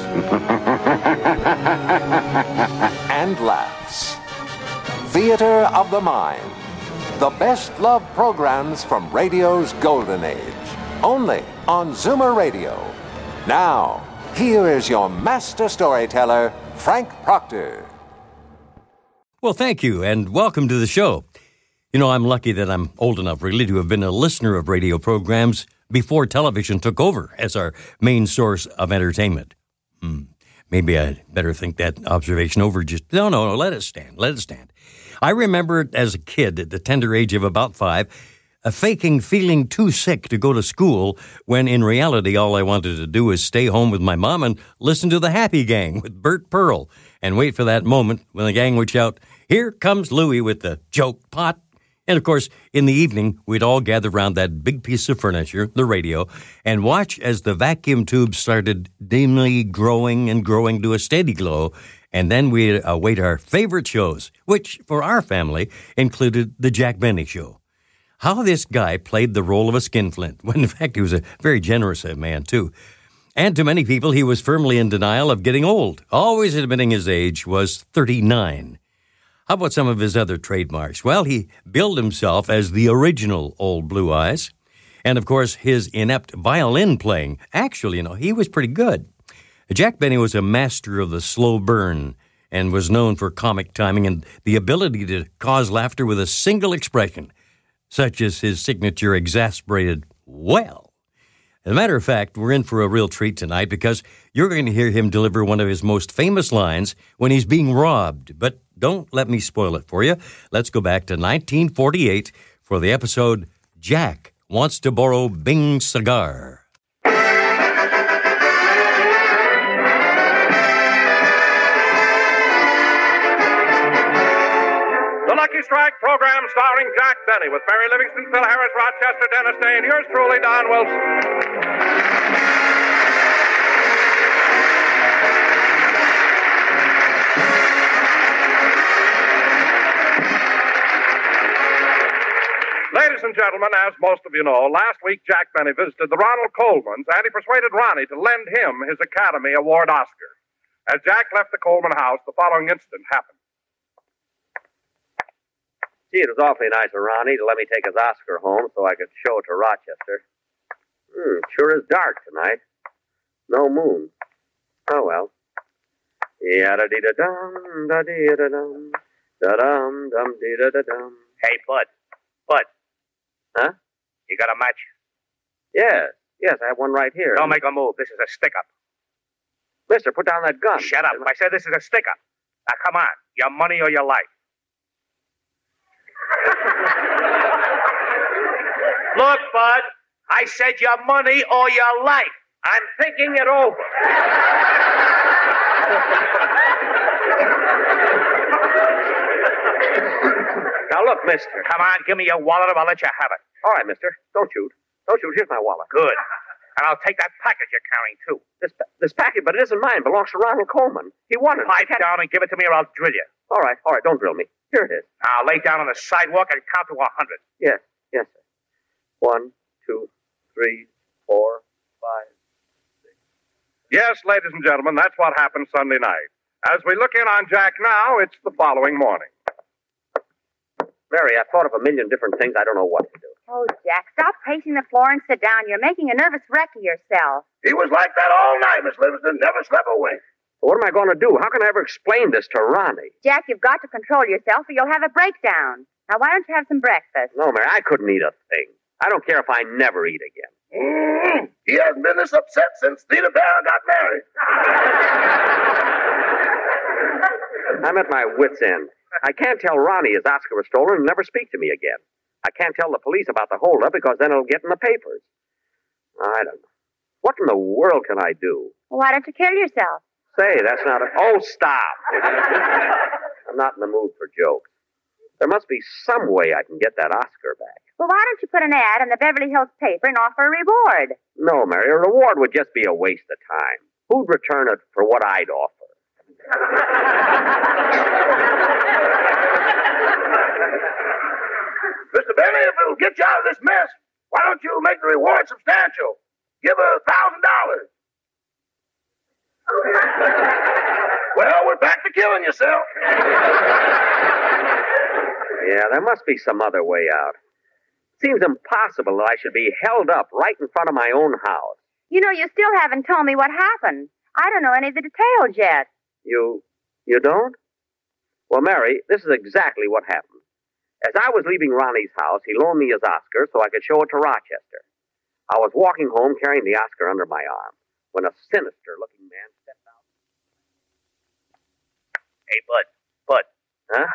and laughs. Theater of the Mind. The best love programs from radio's golden age. Only on Zoomer Radio. Now, here is your master storyteller, Frank Proctor. Well, thank you, and welcome to the show. You know, I'm lucky that I'm old enough really to have been a listener of radio programs before television took over as our main source of entertainment. Hmm. Maybe I better think that observation over just. No, no, no, let it stand. Let it stand. I remember as a kid at the tender age of about five, faking feeling too sick to go to school when in reality all I wanted to do was stay home with my mom and listen to the Happy Gang with Bert Pearl and wait for that moment when the gang would shout, Here comes Louie with the joke pot. And of course, in the evening, we'd all gather around that big piece of furniture, the radio, and watch as the vacuum tube started dimly growing and growing to a steady glow. And then we'd await our favorite shows, which for our family included The Jack Benny Show. How this guy played the role of a skinflint, when in fact he was a very generous man, too. And to many people, he was firmly in denial of getting old, always admitting his age was 39. How about some of his other trademarks? Well, he billed himself as the original Old Blue Eyes. And of course, his inept violin playing. Actually, you know, he was pretty good. Jack Benny was a master of the slow burn and was known for comic timing and the ability to cause laughter with a single expression, such as his signature exasperated, well. As a matter of fact, we're in for a real treat tonight because you're going to hear him deliver one of his most famous lines when he's being robbed. But don't let me spoil it for you. Let's go back to 1948 for the episode Jack Wants to Borrow Bing's Cigar. The Lucky Strike program starring Jack Benny with Mary Livingstone, Phil Harris, Rochester, Dennis Day, and yours truly, Don Wilson. Ladies and gentlemen, as most of you know, last week Jack Benny visited the Ronald Colmans and he persuaded Ronnie to lend him his Academy Award Oscar. As Jack left the Colman house, the following incident happened. Gee, it was awfully nice of Ronnie to let me take his Oscar home so I could show it to Rochester. Hmm, sure is dark tonight. No moon. Oh well. Yada dee da dum da dee da dum da dum dum dee da da dum. Hey, Bud. Bud. Huh? You got a match? Yes, yes, I have one right here. Don't make a move. This is a stick up. Mister, put down that gun. Shut up. I said this is a stick up. Now, come on. Your money or your life. Look, Bud. I said your money or your life. I'm thinking it over. Now look, mister. Come on, give me your wallet or I'll let you have it. All right, mister. Don't shoot. Don't shoot. Here's my wallet. Good. And I'll take that package you're carrying, too. This this packet, but it isn't mine. It belongs to Ronald Colman. He won it. Pipe down and give it to me or I'll drill you. All right, all right. Don't drill me. Here it is. Now, lay down on the sidewalk and count to a hundred. Yes, yes, sir. One, two, three, four, five. Yes, ladies and gentlemen, that's what happened Sunday night. As we look in on Jack now, it's the following morning. Mary, I've thought of a million different things. I don't know what to do. Oh, Jack, stop pacing the floor and sit down. You're making a nervous wreck of yourself. He was like that all night, Miss Livingstone. Never slept a wink. What am I going to do? How can I ever explain this to Ronnie? Jack, you've got to control yourself or you'll have a breakdown. Now, why don't you have some breakfast? No, Mary, I couldn't eat a thing. I don't care if I never eat again. Mm-hmm. He hasn't been this upset since Theda Bara got married. I'm at my wits' end. I can't tell Ronnie his Oscar was stolen and never speak to me again. I can't tell the police about the holdup because then it'll get in the papers. I don't know. What in the world can I do? Well, why don't you kill yourself? Say, that's not a. Oh, stop. I'm not in the mood for jokes. There must be some way I can get that Oscar back. Well, why don't you put an ad in the Beverly Hills paper and offer a reward? No, Mary, a reward would just be a waste of time. Who'd return it for what I'd offer? Mr. Benny, if it'll get you out of this mess, why don't you make the reward substantial? Give her a thousand dollars. Well, we're back to killing yourself. Yeah, there must be some other way out. Seems impossible that I should be held up right in front of my own house. You know, you still haven't told me what happened. I don't know any of the details yet. You. you don't? Well, Mary, this is exactly what happened. As I was leaving Ronnie's house, he loaned me his Oscar so I could show it to Rochester. I was walking home carrying the Oscar under my arm when a sinister looking man stepped out. Hey, Bud. Bud, Huh?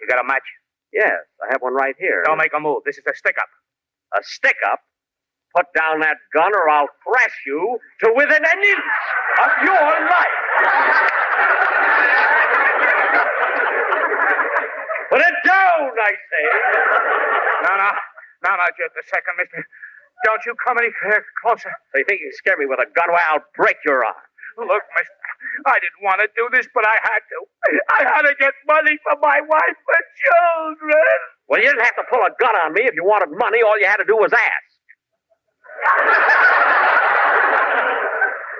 you got a match? Yes, I have one right here. Don't make a move. This is a stick up. A stick up? Put down that gun or I'll thrash you to within an inch of your life. Put down, I say. No, no. No, no, just a second, mister. Don't you come any closer. So you think you can scare me with a gun? Well, I'll break your arm. Look, mister, I didn't want to do this, but I had to. I had to get money for my wife and children. Well, you didn't have to pull a gun on me. If you wanted money, all you had to do was ask.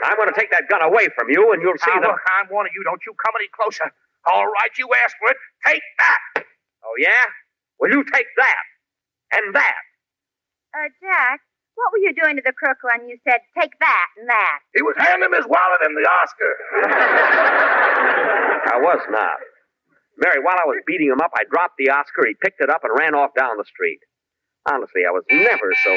I'm going to take that gun away from you, and you'll see Now, that. look, I'm warning you. Don't you come any closer. All right, you asked for it. Take that. Oh, yeah? Well, you take that. And that. Uh, Jack, what were you doing to the crook when you said, take that and that? He was handing him his wallet and the Oscar. I was not. Mary, while I was beating him up, I dropped the Oscar. He picked it up and ran off down the street. Honestly, I was never so.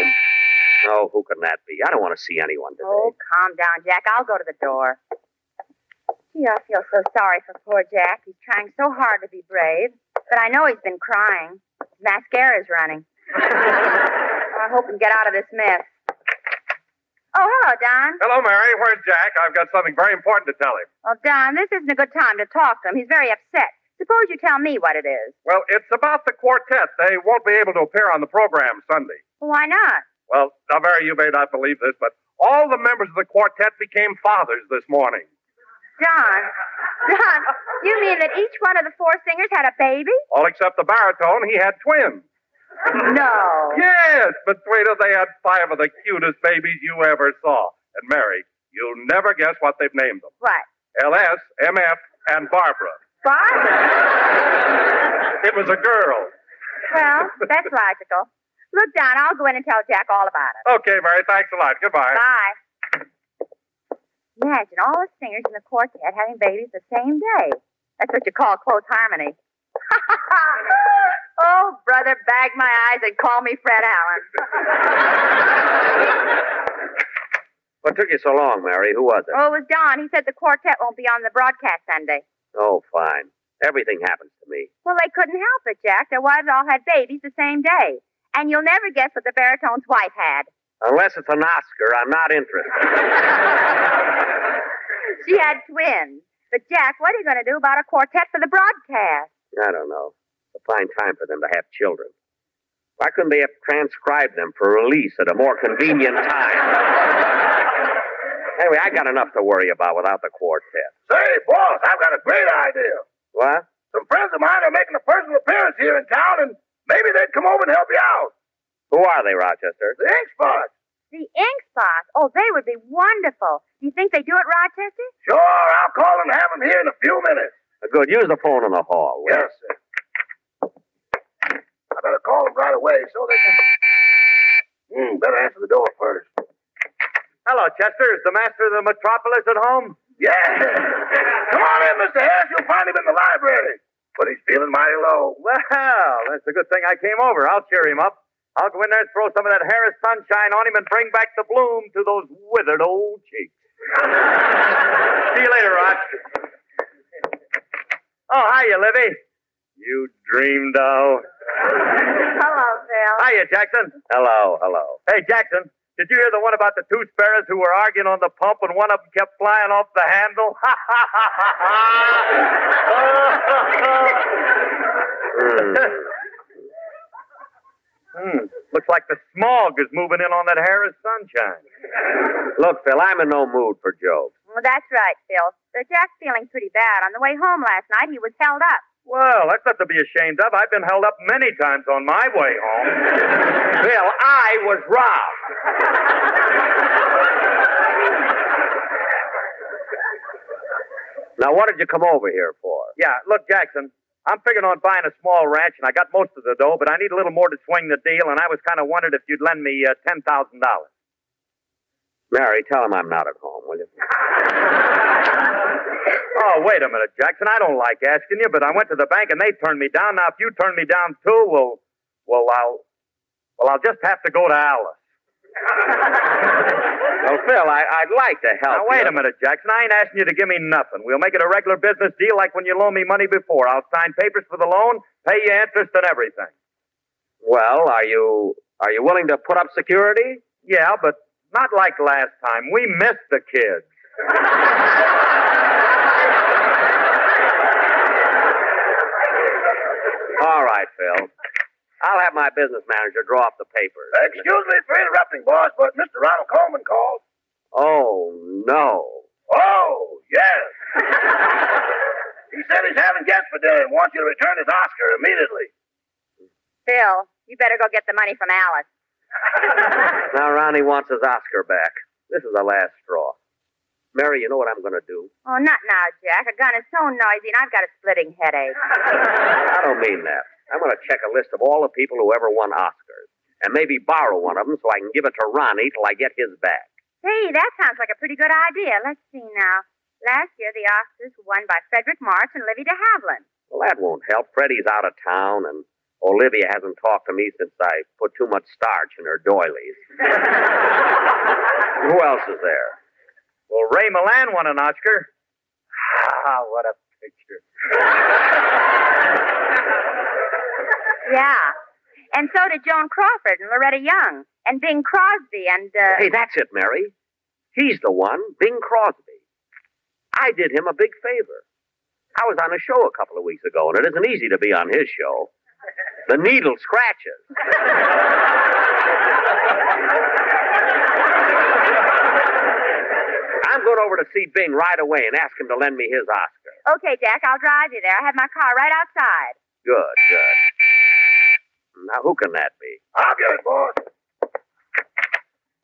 Oh, who can that be? I don't want to see anyone today. Oh, calm down, Jack. I'll go to the door. Gee, I feel so sorry for poor Jack. He's trying so hard to be brave. But I know he's been crying. His mascara's running. I hope he can get out of this mess. Oh, hello, Don. Hello, Mary. Where's Jack? I've got something very important to tell him. Well, Don, this isn't a good time to talk to him. He's very upset. Suppose you tell me what it is. Well, it's about the quartet. They won't be able to appear on the program Sunday. Why not? Well, now, Mary, you may not believe this, but all the members of the quartet became fathers this morning. Don, John, you mean that each one of the four singers had a baby? All except the baritone, he had twins. No. Yes, between them, they had five of the cutest babies you ever saw. And Mary, you'll never guess what they've named them. What? LS, MF, and Barbara. Barbara? It was a girl. Well, that's logical. Look, Don, I'll go in and tell Jack all about it. Okay, Mary, thanks a lot. Goodbye. Bye. Imagine all the singers in the quartet having babies the same day. That's what you call close harmony. oh, brother, bag my eyes and call me Fred Allen. What took you so long, Mary? Who was it? Oh, it was Don. He said the quartet won't be on the broadcast Sunday. Oh, fine. Everything happens to me. Well, they couldn't help it, Jack. Their wives all had babies the same day. And you'll never guess what the baritone's wife had. Unless it's an Oscar, I'm not interested. She had twins. But, Jack, what are you going to do about a quartet for the broadcast? I don't know. It's a fine time for them to have children. Why couldn't they have transcribed them for release at a more convenient time? anyway, I got enough to worry about without the quartet. Say, boss, I've got a great idea. What? Some friends of mine are making a personal appearance here in town, and maybe they'd come over and help you out. Who are they, Rochester? The ink spots. The ink spots. Oh, they would be wonderful. Do you think they do it, Rochester? Sure, I'll call and have them here in a few minutes. Good. Use the phone in the hall. will you? Yes, sir. I better call them right away so they can. Hmm, better answer the door first. Hello, Chester. Is the master of the metropolis at home? Yes. Come on in, Mr. Harris. You'll find him in the library. But he's feeling mighty low. Well, that's a good thing I came over. I'll cheer him up. I'll go in there and throw some of that Harris sunshine on him and bring back the bloom to those withered old cheeks. See you later, Roch. Oh, hiya, Livy. You dream doll. Hello, Phil. Hiya, Jackson. Hello, hello. Hey, Jackson, Did you hear the one about the two sparrows who were arguing on the pump and one of them kept flying off the handle? Mm. Hmm. Looks like the smog is moving in on that Harris sunshine. Look, Phil, I'm in no mood for jokes. Well, that's right, Phil. Uh, Jack's feeling pretty bad. On the way home last night, he was held up. Well, that's not to be ashamed of. I've been held up many times on my way home. Phil, I was robbed. now, what did you come over here for? Yeah, look, Jackson, I'm figuring on buying a small ranch, and I got most of the dough, but I need a little more to swing the deal, and I was kind of wondering if you'd lend me uh, $10,000. Mary, tell him I'm not at home, will you? Oh, wait a minute, Jackson. I don't like asking you, but I went to the bank and they turned me down. Now, if you turn me down too, well, well, I'll, well, I'll just have to go to Alice. Well, Phil, I, would like to help. Now, wait you. a minute, Jackson. I ain't asking you to give me nothing. We'll make it a regular business deal like when you loaned me money before. I'll sign papers for the loan, pay you interest and everything. Well, are you are you willing to put up security? Yeah, but not like last time. We missed the kids. All right, Phil. I'll have my business manager draw up the papers. Excuse me for interrupting, boss, but Mr. Ronald Colman called. Oh, no. Oh, yes. he said he's having guests for dinner and wants you to return his Oscar immediately. Phil, you better go get the money from Alice. now, Ronnie wants his Oscar back. This is the last straw. Mary, you know what I'm going to do? Oh, not now, Jack. A gun is so noisy, and I've got a splitting headache. I don't mean that. I'm going to check a list of all the people who ever won Oscars, and maybe borrow one of them so I can give it to Ronnie till I get his back. Hey, that sounds like a pretty good idea. Let's see now. Last year, the Oscars were won by Fredric March and Livy de Havilland. Well, that won't help. Freddie's out of town, and Olivia hasn't talked to me since I put too much starch in her doilies. Who else is there? Well, Ray Milland won an Oscar. Ah, what a picture. yeah. And so did Joan Crawford and Loretta Young and Bing Crosby and. Uh... Hey, that's it, Mary. He's the one, Bing Crosby. I did him a big favor. I was on a show a couple of weeks ago, and it isn't easy to be on his show. The needle scratches. I'm going over to see Bing right away and ask him to lend me his Oscar. Okay, Jack, I'll drive you there. I have my car right outside. Good, good. Now, who can that be? I'll get it, boss.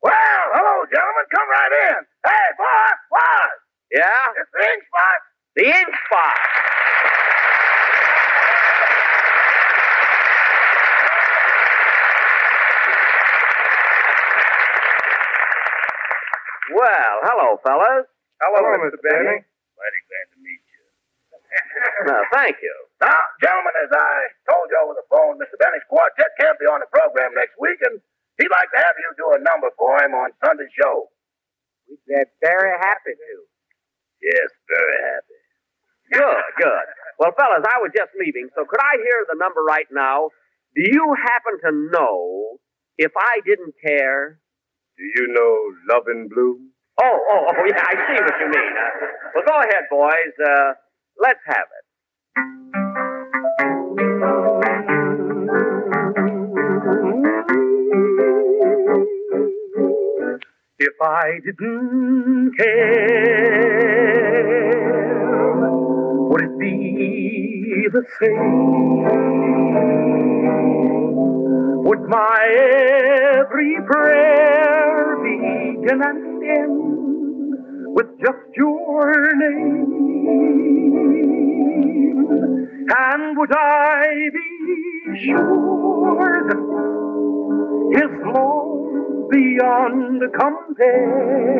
Well, hello, gentlemen. Come right in. Hey, boss, boss. Yeah? It's the ink spot. The ink spot. Well, hello, fellas. Hello, Mr. Benny. Mighty glad to meet you. No, thank you. Now, gentlemen, as I told you over the phone, Mr. Benny's quartet can't be on the program next week, and he'd like to have you do a number for him on Sunday's show. We'd be very happy to. Yes, very happy. Good, good. Well, fellas, I was just leaving, so could I hear the number right now? Do you happen to know if I didn't care? Do you know Love in Bloom? Oh, oh, oh, yeah, I see what you mean. Uh, well, go ahead, boys. Uh, let's have it. If I didn't care, would it be the same? Would my every prayer begin and end with just your name? And would I be sure that his love beyond compare.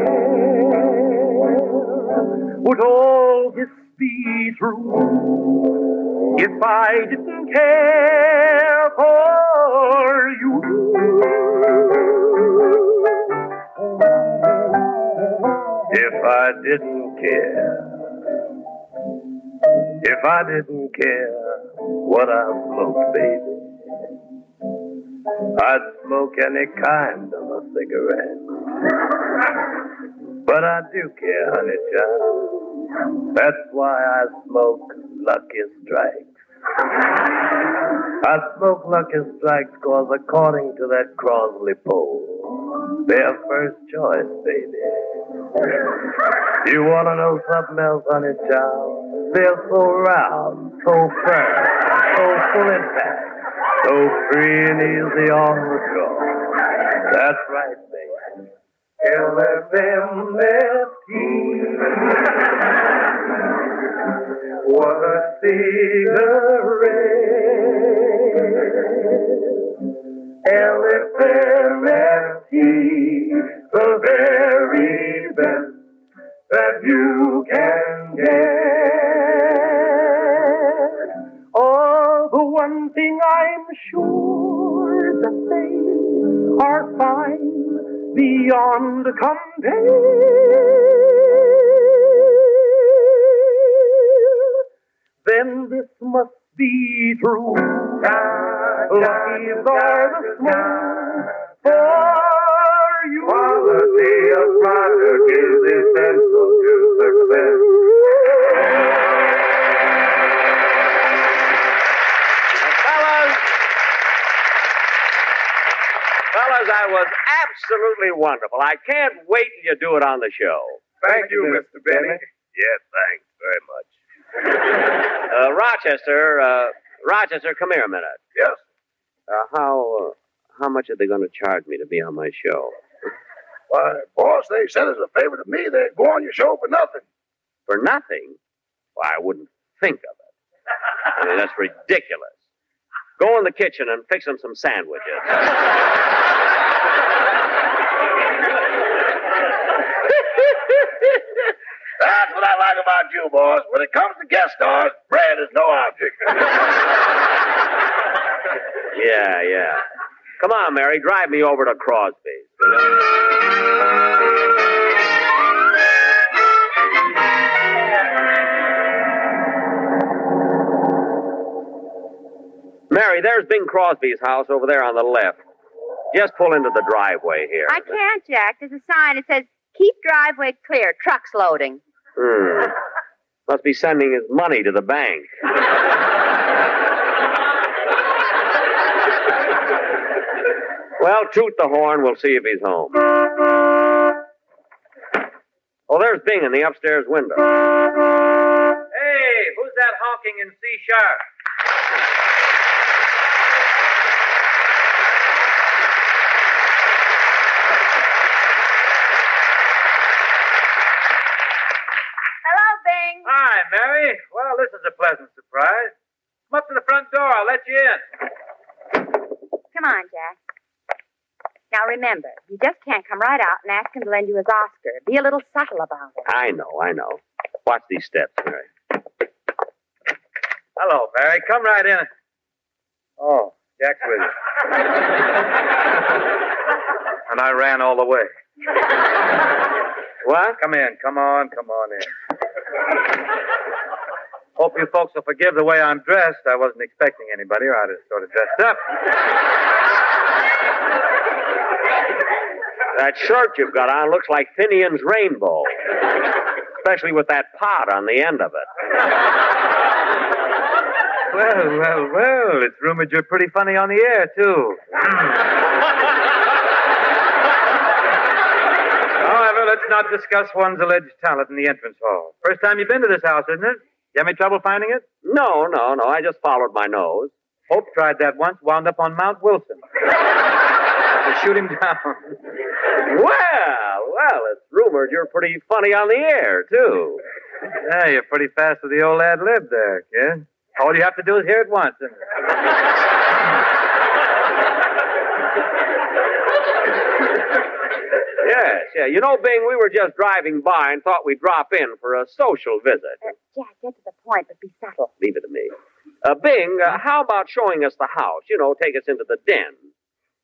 Would all this be true if I didn't care for you? I didn't care, if I didn't care what I smoked, baby. I'd smoke any kind of a cigarette. But I do care, honey child. That's why I smoke Lucky Strikes. I smoke Lucky Strikes because according to that Crossley poll, they're first choice, baby. You want to know something else, honey child? They're so round, so firm, so full impact, so free and easy on the go. That's right, baby. LSMFT. What a cigarette. LSMFT, true. Lucky are the smoke for you. Quality of product is essential to success. Fellas, fellas, that was absolutely wonderful. I can't wait till you do it on the show. Thank you, Mr. Benny. Yes, thanks very much. Uh, Rochester, uh, Rochester, come here a minute. Yes. Uh, how uh, how much are they going to charge me to be on my show? Why, boss, they said as a favor to me they'd go on your show for nothing. For nothing? Why, I wouldn't think of it. I mean, that's ridiculous. Go in the kitchen and fix them some sandwiches. That's what I like about you, boss. When it comes to guest stars, bread is no object. yeah, yeah. Come on, Mary, drive me over to Crosby's. Mary, there's Bing Crosby's house over there on the left. Just pull into the driveway here. I can't, Jack. There's a sign that says, keep driveway clear, trucks loading. Hmm. Must be sending his money to the bank. well, toot the horn. We'll see if he's home. Oh, there's Bing in the upstairs window. Hey, who's that honking in C sharp? Hello, Bing. Hi, Mary. Well, this is a pleasant surprise. Come up to the front door. I'll let you in. Come on, Jack. Now remember, you just can't come right out and ask him to lend you his Oscar. Be a little subtle about it. I know, I know. Watch these steps, Mary. Hello, Mary. Come right in. Oh, Jack's with you. and I ran all the way. What? Come in. Come on. Come on in. Hope you folks will forgive the way I'm dressed. I wasn't expecting anybody, or I'd have sort of dressed up. That shirt you've got on looks like Finian's rainbow. Especially with that pot on the end of it. Well, well, well. It's rumored you're pretty funny on the air, too. Hmm. However, let's not discuss one's alleged talent in the entrance hall. First time you've been to this house, isn't it? You any trouble finding it? No, no, no. I just followed my nose. Hope tried that once, wound up on Mount Wilson. to shoot him down. Well, well, it's rumored you're pretty funny on the air, too. Yeah, you're pretty fast with the old ad lib there, kid. All you have to do is hear it once. isn't it? Yes, yeah. You know, Bing, we were just driving by and thought we'd drop in for a social visit. Uh, Jack, get to the point, but be subtle. Leave it to me. Uh, Bing, uh, how about showing us the house? You know, take us into the den.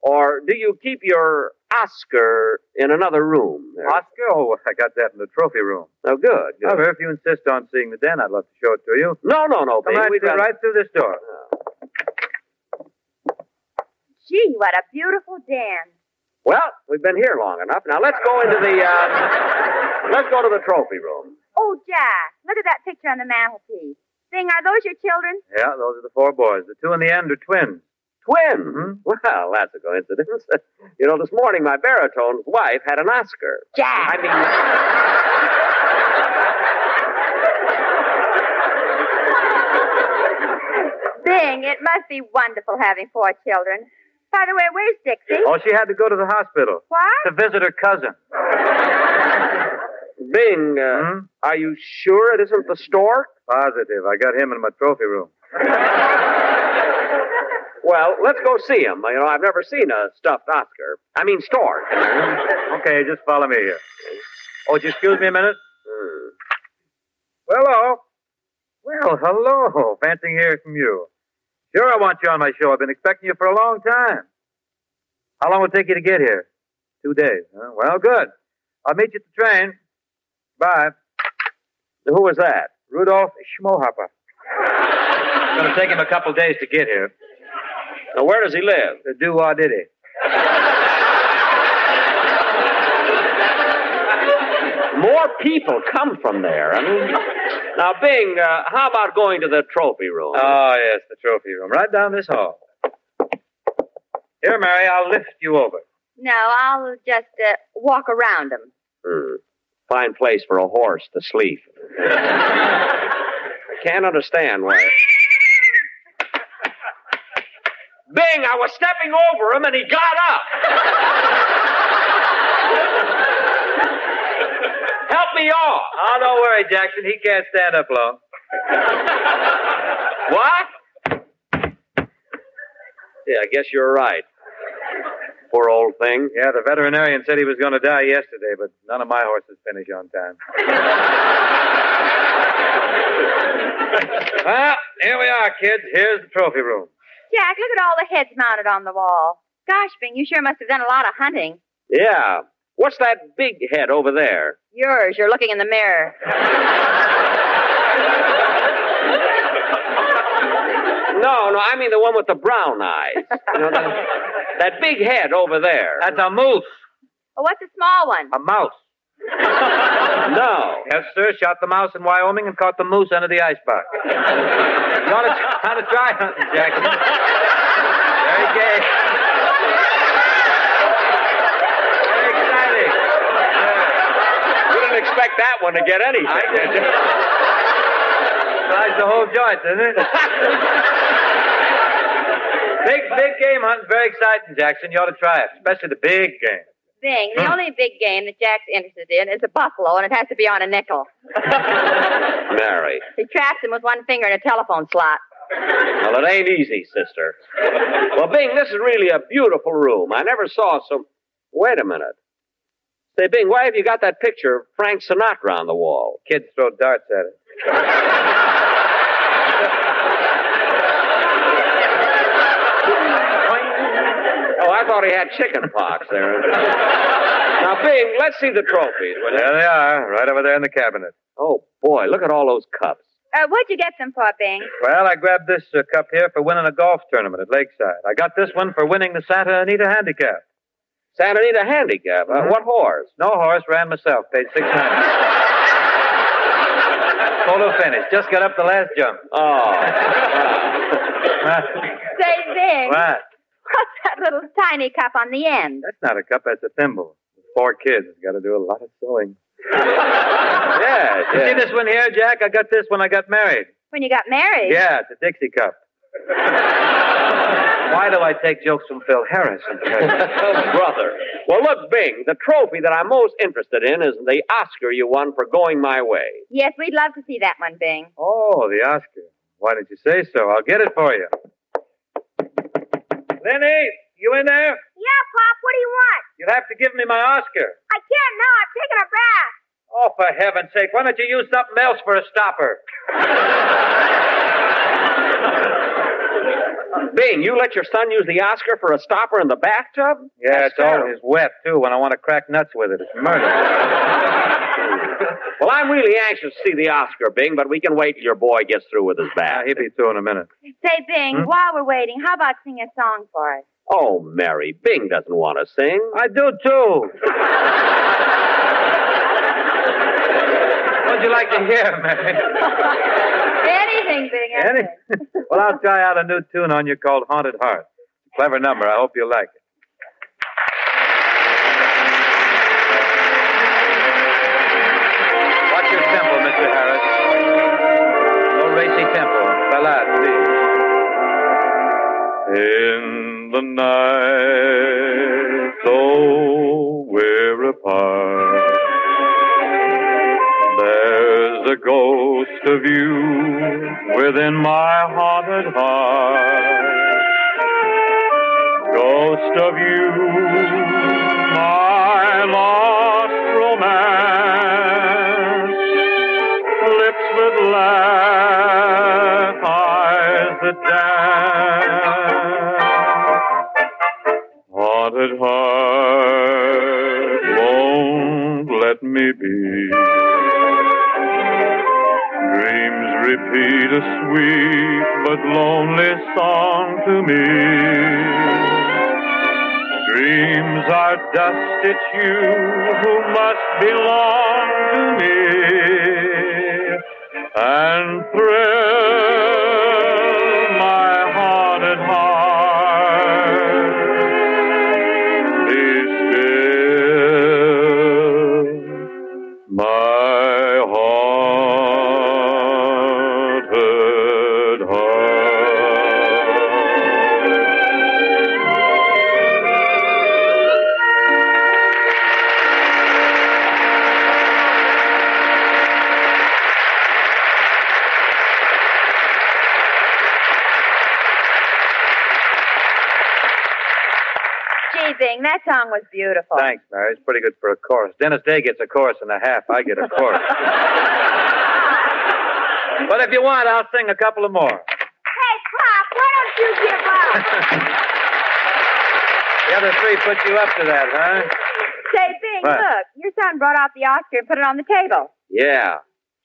Or do you keep your Oscar in another room? there? Oscar? Oh, I got that in the trophy room. Oh, good, good. However, if you insist on seeing the den, I'd love to show it to you. No, no, no, Come Bing. right, We'd through, right through this door. Gee, what a beautiful den. Well, we've been here long enough. Now let's go into the uh, let's go to the trophy room. Oh, Jack, look at that picture on the mantelpiece. Bing, are those your children? Yeah, those are the four boys. The two in the end are twins. Twins? Well, that's a coincidence. you know, this morning my baritone's wife had an Oscar. Jack. I mean, Bing, it must be wonderful having four children. By the way, where's Dixie? Oh, she had to go to the hospital What? to visit her cousin. Bing, uh, are you sure it isn't the stork? Positive. I got him in my trophy room. Well, let's go see him. You know, I've never seen a stuffed Oscar. I mean, stork. Okay, just follow me here. Oh, just excuse me a minute. Hmm. Hello. Well, hello. Fancy hearing from you. Sure, I want you on my show. I've been expecting you for a long time. How long will it take you to get here? Two days. Huh? Well, good. I'll meet you at the train. Bye. Who was that? Rudolph Schmohopper. It's going to take him a couple days to get here. Now, where does he live? The do did he? More people come from there. I mean, now, Bing, uh, how about going to the trophy room? Oh, yes, the trophy room. Right down this hall. Here, Mary, I'll lift you over. No, I'll just uh, walk around them. Hmm. Fine place for a horse to sleep. I can't understand why. Bing, I was stepping over him and he got up. Help me off. Oh, don't worry, Jackson. He can't stand up long. What? Yeah, I guess you're right. Poor old thing. Yeah, the veterinarian said he was going to die yesterday, but none of my horses finish on time. well, here we are, kids. Here's the trophy room. Jack, look at all the heads mounted on the wall. Gosh, Bing, you sure must have done a lot of hunting. Yeah. What's that big head over there? Yours, you're looking in the mirror. No, no, I mean the one with the brown eyes. You know, that, that big head over there. That's a moose. Oh, what's the small one? A mouse. No. Yes, sir. Shot the mouse in Wyoming and caught the moose under the icebox. you ought to, ought to try hunting, Jackson. Very gay. Very exciting. You didn't expect that one to get anything. I did. Tries the whole joint, isn't it? big, big game hunting. Very exciting, Jackson. You ought to try it, especially the big game. Bing, the only big game that Jack's interested in is a buffalo, and it has to be on a nickel. Mary. He traps him with one finger in a telephone slot. Well, it ain't easy, sister. Well, Bing, this is really a beautiful room. I never saw so. Wait a minute. Say, Bing, why have you got that picture of Frank Sinatra on the wall? Kids throw darts at it. Oh, I thought he had chicken pox there. now, Bing, let's see the trophies. will you? There they are, right over there in the cabinet. Oh, boy, look at all those cups. Uh, what'd you get them for, Bing? Well, I grabbed this uh, cup here for winning a golf tournament at Lakeside. I got this one for winning the Santa Anita Handicap. Santa Anita Handicap. Uh, what horse? No horse, ran myself. Paid six hundred. Photo finish. Just got up the last jump. Oh. Say, Bing, What? what's that little tiny cup on the end? That's not a cup, that's a thimble. Four kids. Got to do a lot of sewing. yeah, you yeah. see this one here, Jack? I got this when I got married. When you got married? Yeah, it's a Dixie cup. Why do I take jokes from Phil Harrison? Brother. Well, look, Bing, the trophy that I'm most interested in is the Oscar you won for going my way. Yes, we'd love to see that one, Bing. Oh, the Oscar. Why didn't you say so? I'll get it for you. Lenny, you in there? Yeah, Pop, what do you want? You'll have to give me my Oscar. I can't now. I'm taking a bath. Oh, for heaven's sake, why don't you use something else for a stopper? Bing, you let your son use the Oscar for a stopper in the bathtub? Yeah, That's it's always wet, too, when I want to crack nuts with it. It's murder. Well, I'm really anxious to see the Oscar, Bing, but we can wait till your boy gets through with his bath. Ah, he'll be through in a minute. Say, Bing, Hmm? while we're waiting, how about singing a song for us? Oh, Mary, Bing doesn't want to sing. I do too. What'd you like to hear, Mary? Anything, Bing. Any? well, I'll try out a new tune on you called Haunted Heart. Clever number. I hope you'll like it. Watch your tempo, Mr. Harris. No racy tempo. Ballad, please. In the night, though we're apart, ghost of you within my haunted heart. Ghost of you, song was beautiful. Thanks, Mary. It's pretty good for a chorus. Dennis Day gets a chorus and a half. I get a chorus. but if you want, I'll sing a couple of more. Hey, Pop, why don't you give up? The other three put you up to that, huh? Say, Bing, What? look. Your son brought out the Oscar and put it on the table. Yeah.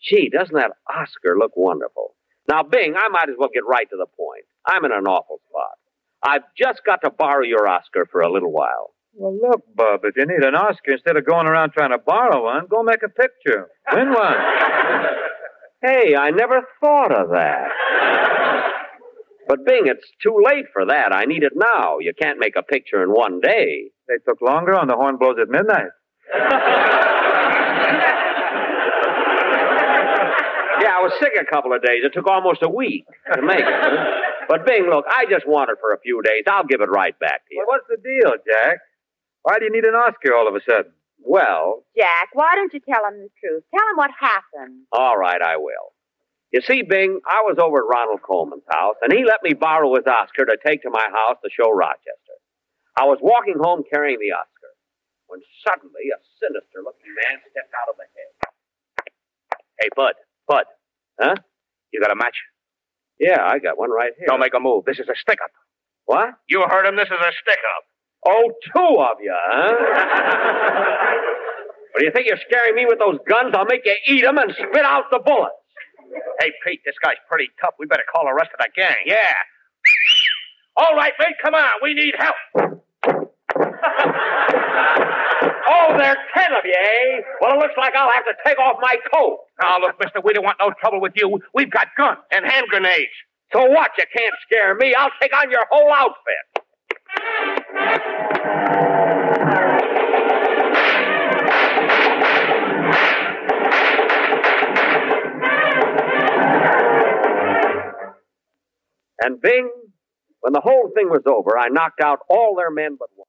Gee, doesn't that Oscar look wonderful? Now, Bing, I might as well get right to the point. I'm in an awful spot. I've just got to borrow your Oscar for a little while. Well, look, Bub, if you need an Oscar, instead of going around trying to borrow one, go make a picture. Win one. Hey, I never thought of that. But Bing, it's too late for that. I need it now. You can't make a picture in one day. They took longer on the horn blows at midnight. Yeah, I was sick a couple of days. It took almost a week to make it. But Bing, look, I just want it for a few days. I'll give it right back to you. Well, what's the deal, Jack? Why do you need an Oscar all of a sudden? Well, Jack, why don't you tell him the truth? Tell him what happened. all right, I will. You see, Bing, I was over at Ronald Colman's house, and he let me borrow his Oscar to take to my house to show Rochester. I was walking home carrying the Oscar when suddenly a sinister looking man stepped out of the hedge. Hey, Bud, Bud, huh? You got a match? Yeah, I got one right here. Don't make a move. This is a stick up. What? You heard him. This is a stick up. Oh, two of you, huh? What do you think you're scaring me with those guns? I'll make you eat 'em and spit out the bullets. Hey, Pete, this guy's pretty tough. We better call the rest of the gang. Yeah. All right, mate, come on. We need help. Oh, there are ten of you, eh? Well, it looks like I'll have to take off my coat. Now, look, mister, we don't want no trouble with you. We've got guns and hand grenades. So what? You can't scare me. I'll take on your whole outfit. And Bing, when the whole thing was over, I knocked out all their men but one.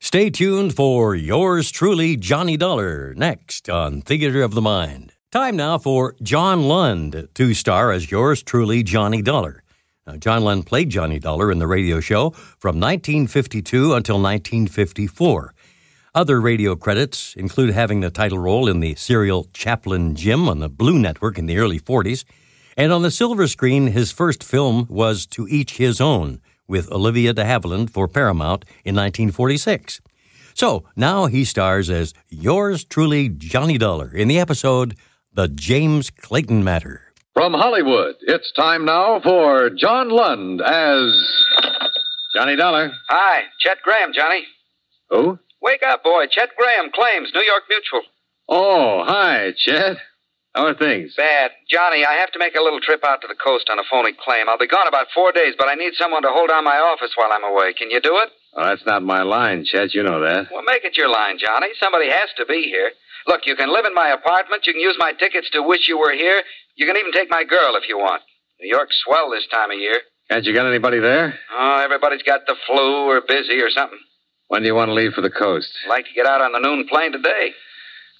Stay tuned for yours truly, Johnny Dollar, next on Theater of the Mind. Time now for John Lund to star as yours truly, Johnny Dollar. Now, John Lund played Johnny Dollar in the radio show from 1952 until 1954. Other radio credits include having the title role in the serial Chaplain Jim on the Blue Network in the early 40s. And on the silver screen, his first film was To Each His Own with Olivia de Havilland for Paramount in 1946. So now he stars as yours truly, Johnny Dollar, in the episode The James Clayton Matter. From Hollywood, it's time now for John Lund as. Johnny Dollar. Hi, Chet Graham, Johnny. Who? Wake up, boy. Chet Graham claims New York Mutual. Oh, hi, Chet. How are things? Bad. Johnny, I have to make a little trip out to the coast on a phony claim. I'll be gone about four days, but I need someone to hold down my office while I'm away. Can you do it? Oh, that's not my line, Chet. You know that. Well, make it your line, Johnny. Somebody has to be here. Look, you can live in my apartment. You can use my tickets to wish you were here. You can even take my girl if you want. New York's swell this time of year. Can't you get anybody there? Oh, everybody's got the flu or busy or something. When do you want to leave for the coast? Like to get out on the noon plane today.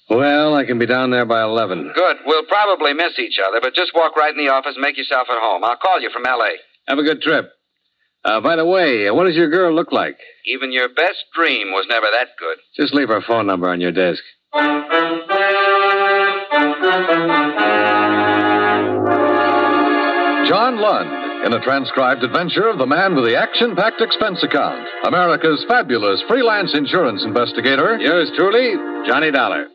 Well, I can be down there by 11. Good. We'll probably miss each other, but just walk right in the office and make yourself at home. I'll call you from L.A. Have a good trip. Uh, by the way, what does your girl look like? Even your best dream was never that good. Just leave her phone number on your desk. John Lund in a transcribed adventure of the man with the action packed expense account, America's fabulous freelance insurance investigator. Yours truly, Johnny Dollar.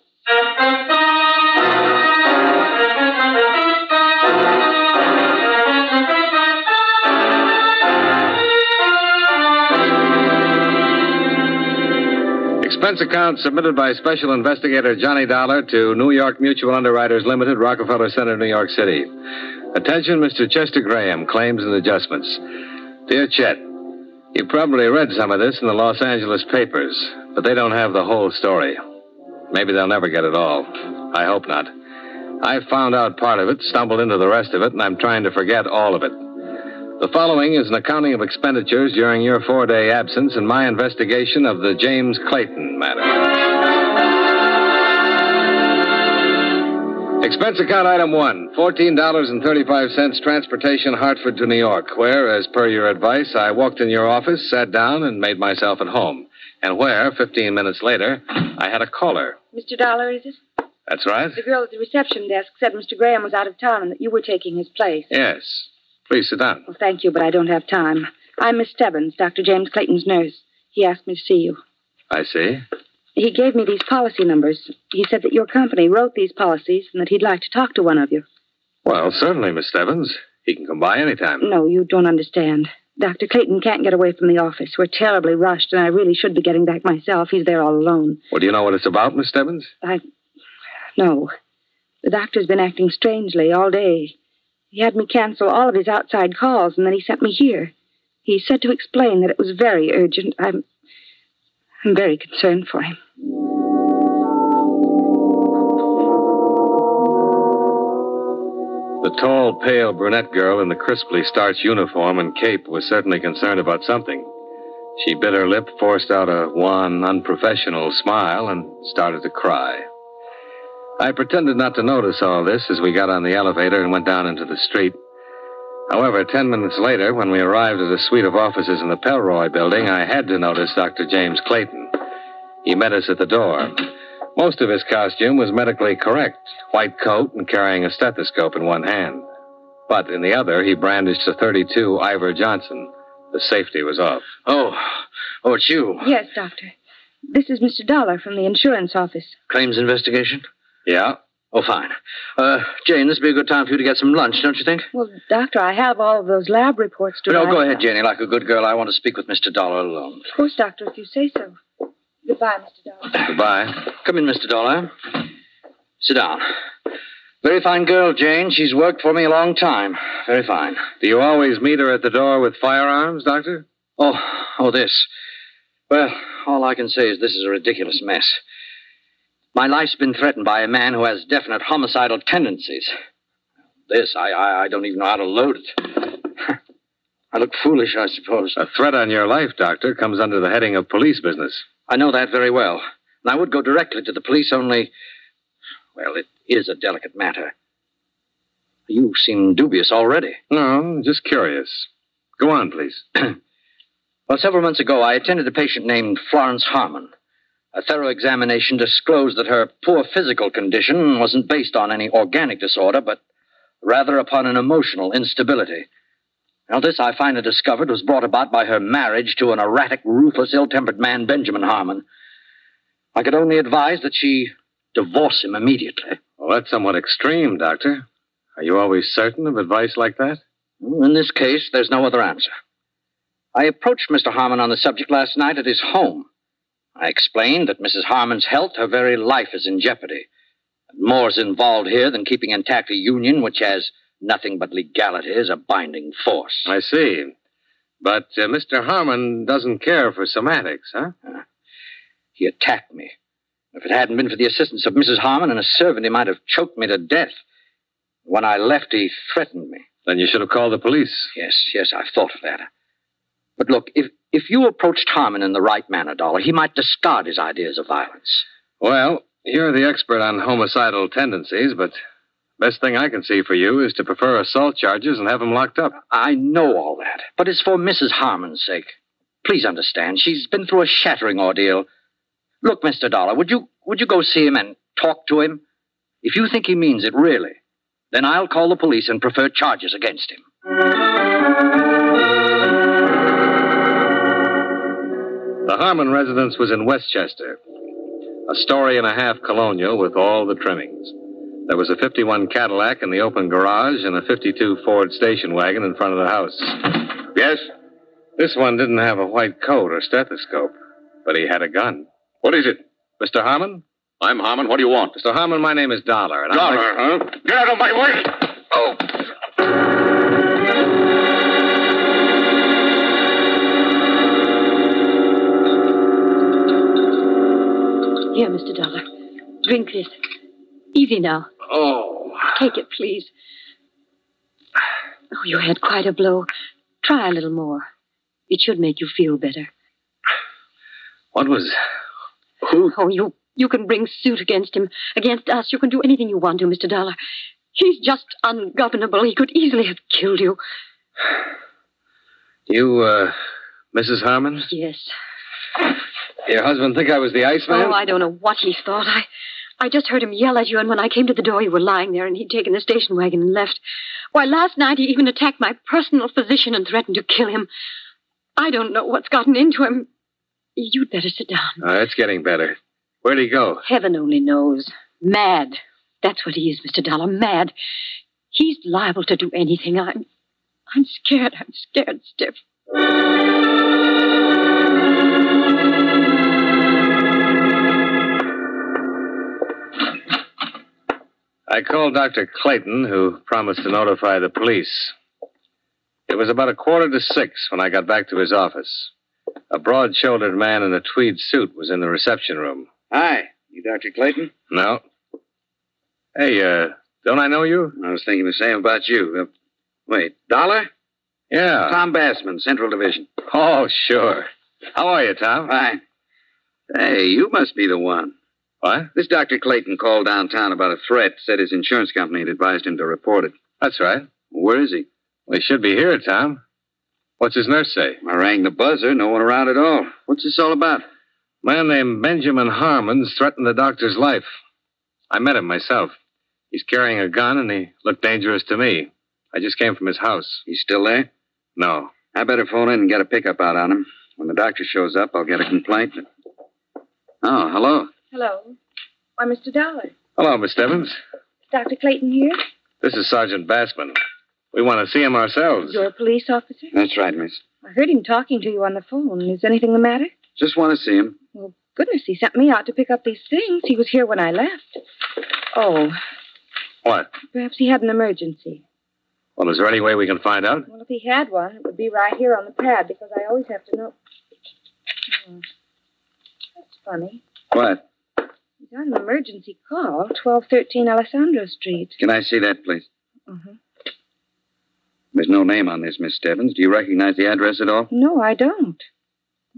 Expense account submitted by Special Investigator Johnny Dollar to New York Mutual Underwriters Limited, Rockefeller Center, New York City. Attention, Mr. Chester Graham, claims and adjustments. Dear Chet, you probably read some of this in the Los Angeles papers, but they don't have the whole story. Maybe they'll never get it all. I hope not. I found out part of it, stumbled into the rest of it, and I'm trying to forget all of it. The following is an accounting of expenditures during your four day absence and my investigation of the James Clayton matter. Expense account item one $14.35 transportation Hartford to New York, where, as per your advice, I walked in your office, sat down, and made myself at home. And where, 15 minutes later, I had a caller. Mr. Dollar, is it? That's right. The girl at the reception desk said Mr. Graham was out of town and that you were taking his place. Yes. Please sit down. Well, thank you, but I don't have time. I'm Miss Stebbins, Dr. James Clayton's nurse. He asked me to see you. I see. He gave me these policy numbers. He said that your company wrote these policies and that he'd like to talk to one of you. Well, certainly, Miss Stebbins. He can come by any time. No, you don't understand. Dr. Clayton can't get away from the office. We're terribly rushed, and I really should be getting back myself. He's there all alone. Well, do you know what it's about, Miss Stebbins? I. No. The doctor's been acting strangely all day. He had me cancel all of his outside calls, and then he sent me here. He said to explain that it was very urgent. I'm. I'm very concerned for him. The tall, pale brunette girl in the crisply starched uniform and cape was certainly concerned about something. She bit her lip, forced out a wan, unprofessional smile, and started to cry. I pretended not to notice all this as we got on the elevator and went down into the street. However, ten minutes later, when we arrived at a suite of offices in the Pelroy building, I had to notice Dr. James Clayton. He met us at the door. Most of his costume was medically correct white coat and carrying a stethoscope in one hand. But in the other, he brandished a 32 Iver Johnson. The safety was off. Oh, oh, it's you. Yes, Doctor. This is Mr. Dollar from the insurance office. Claims investigation? Yeah. Oh, fine. Uh, Jane, this would be a good time for you to get some lunch, don't you think? Well, Doctor, I have all of those lab reports to No, go ahead, Janie. Like a good girl, I want to speak with Mr. Dollar alone. Of course, Doctor, if you say so. Goodbye, Mr. Dollar. Goodbye. Come in, Mr. Dollar. Sit down. Very fine girl, Jane. She's worked for me a long time. Very fine. Do you always meet her at the door with firearms, Doctor? Oh, oh, this. Well, all I can say is this is a ridiculous mess. My life's been threatened by a man who has definite homicidal tendencies. This, I, I, I don't even know how to load it. I look foolish, I suppose. A threat on your life, Doctor, comes under the heading of police business. I know that very well. And I would go directly to the police, only. Well, it is a delicate matter. You seem dubious already. No, just curious. Go on, please. Well, several months ago, I attended a patient named Florence Harmon. A thorough examination disclosed that her poor physical condition wasn't based on any organic disorder, but rather upon an emotional instability. Now, this I finally discovered was brought about by her marriage to an erratic, ruthless, ill tempered man, Benjamin Harmon. I could only advise that she divorce him immediately. Well, that's somewhat extreme, Doctor. Are you always certain of advice like that? In this case, there's no other answer. I approached Mr. Harmon on the subject last night at his home. I explained that Mrs. Harmon's health, her very life, is in jeopardy. More's involved here than keeping intact a union which has nothing but legality as a binding force. I see. But uh, Mr. Harmon doesn't care for semantics, huh? Uh, he attacked me. If it hadn't been for the assistance of Mrs. Harmon and a servant, he might have choked me to death. When I left, he threatened me. Then you should have called the police. Yes, yes, I've thought of that. But look, if, if you approached Harmon in the right manner, Dollar, he might discard his ideas of violence. Well, you're the expert on homicidal tendencies, but the best thing I can see for you is to prefer assault charges and have him locked up. I know all that, but it's for Mrs. Harmon's sake. Please understand, she's been through a shattering ordeal. Look, Mr. Dollar, would you would you go see him and talk to him? If you think he means it really, then I'll call the police and prefer charges against him. The Harmon residence was in Westchester, a story and a half colonial with all the trimmings. There was a 51 Cadillac in the open garage and a 52 Ford station wagon in front of the house. Yes? This one didn't have a white coat or stethoscope, but he had a gun. What is it? Mr. Harmon? I'm Harmon. What do you want? Mr. Harmon, my name is Dollar. And Dollar, I'm huh? Get out of my way! Oh! Here, Mr. Dollar. Drink this. Easy now. Oh. Take it, please. Oh, you had quite a blow. Try a little more. It should make you feel better. What was. Who? Oh, you you can bring suit against him, against us. You can do anything you want to, Mr. Dollar. He's just ungovernable. He could easily have killed you. You, uh, Mrs. Harmon? Yes. Your husband think I was the Iceman? Oh, I don't know what he thought. I I just heard him yell at you, and when I came to the door, you were lying there, and he'd taken the station wagon and left. Why, last night he even attacked my personal physician and threatened to kill him. I don't know what's gotten into him. You'd better sit down. Oh, it's getting better. Where'd he go? Heaven only knows. Mad. That's what he is, Mr. Dollar. Mad. He's liable to do anything. I'm. I'm scared. I'm scared stiff. I called Dr. Clayton, who promised to notify the police. It was about a quarter to six when I got back to his office. A broad shouldered man in a tweed suit was in the reception room. Hi. You Dr. Clayton? No. Hey, uh, don't I know you? I was thinking the same about you. Uh, wait, Dollar? Yeah. Tom Bassman, Central Division. Oh, sure. How are you, Tom? Fine. Hey, you must be the one. What? This Dr. Clayton called downtown about a threat, said his insurance company had advised him to report it. That's right. Where is he? Well, he should be here, Tom. What's his nurse say? I rang the buzzer, no one around at all. What's this all about? A man named Benjamin Harmon's threatened the doctor's life. I met him myself. He's carrying a gun, and he looked dangerous to me. I just came from his house. He's still there? No. I better phone in and get a pickup out on him. When the doctor shows up, I'll get a complaint. Oh, hello. Hello. Why, Mr. Dollar. Hello, Miss Stebbins. Dr. Clayton here? This is Sergeant Bassman. We want to see him ourselves. You're a police officer? That's right, miss. I heard him talking to you on the phone. Is anything the matter? Just want to see him. Well, goodness, he sent me out to pick up these things. He was here when I left. Oh, What? perhaps he had an emergency. Well, is there any way we can find out? Well, if he had one, it would be right here on the pad because I always have to know. Hmm. That's funny. What? He's on an emergency call, 1213 Alessandro Street. Can I see that, please? Uh-huh. There's no name on this, Miss Stebbins. Do you recognize the address at all? No, I don't.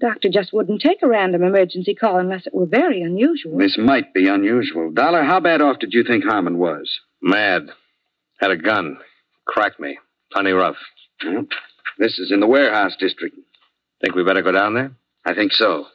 Doctor just wouldn't take a random emergency call unless it were very unusual. This might be unusual. Dollar, how bad off did you think Harmon was? Mad. Had a gun. Cracked me. Plenty rough. Well, this is in the warehouse district. Think we better go down there? I think so.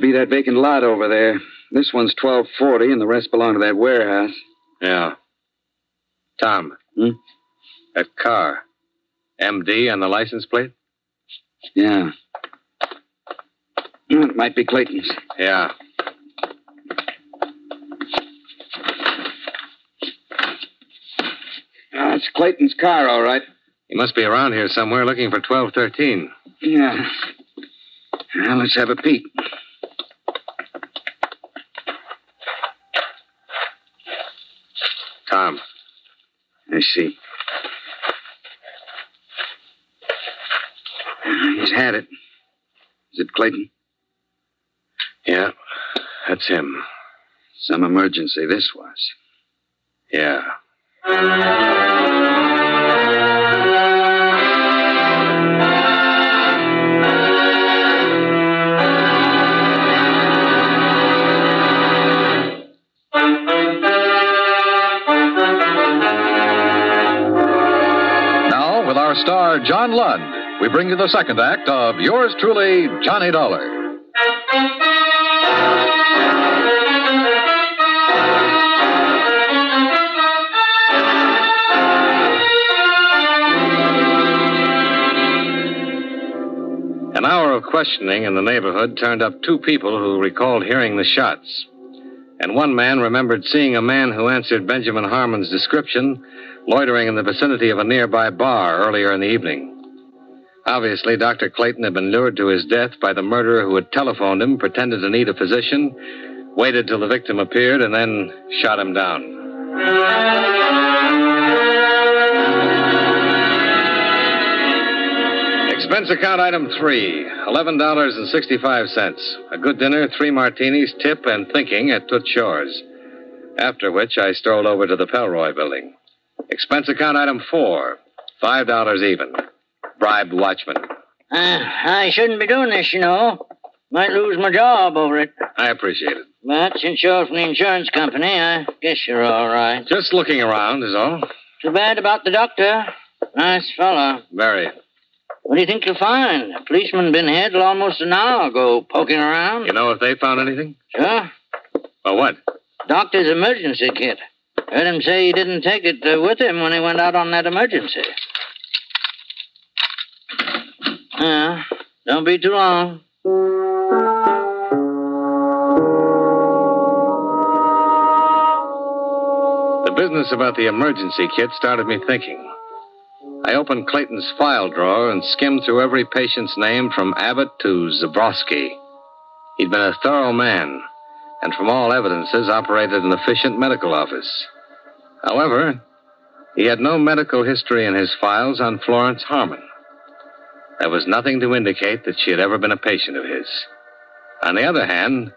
To be that vacant lot over there. This one's 1240, and the rest belong to that warehouse. Yeah. Tom. Hmm? That car. MD on the license plate? Yeah. It might be Clayton's. Yeah. Ah, it's Clayton's car, all right. He must be around here somewhere looking for 1213. Yeah. Well, let's have a peek. Tom. I see. He's had it. Is it Clayton? Yeah, that's him. Some emergency this was. Yeah. Star, John Lund, we bring you the second act of yours truly, Johnny Dollar. An hour of questioning in the neighborhood turned up two people who recalled hearing the shots. And one man remembered seeing a man who answered Benjamin Harmon's description loitering in the vicinity of a nearby bar earlier in the evening. Obviously, Dr. Clayton had been lured to his death by the murderer who had telephoned him, pretended to need a physician, waited till the victim appeared, and then shot him down. Expense account item three, $11.65. A good dinner, three martinis, tip, and thinking at Toots Shor's. After which I strolled over to the Pelroy building. Expense account item four, $5 even. Bribed watchman. Uh, I shouldn't be doing this, you know. Might lose my job over it. I appreciate it. But since you're from the insurance company, I guess you're all right. Just looking around is all. Too bad about the doctor. Nice fellow. Very. What do you think you'll find? A policeman been here till almost an hour ago, poking around. You know if they found anything? Sure. Well, what? Doctor's emergency kit. Heard him say he didn't take it uh, with him when he went out on that emergency. Yeah, don't be too long. The business about the emergency kit started me thinking. I opened Clayton's file drawer and skimmed through every patient's name from Abbott to Zabrowski. He'd been a thorough man, and from all evidences operated an efficient medical office. However, he had no medical history in his files on Florence Harmon. There was nothing to indicate that she had ever been a patient of his. On the other hand,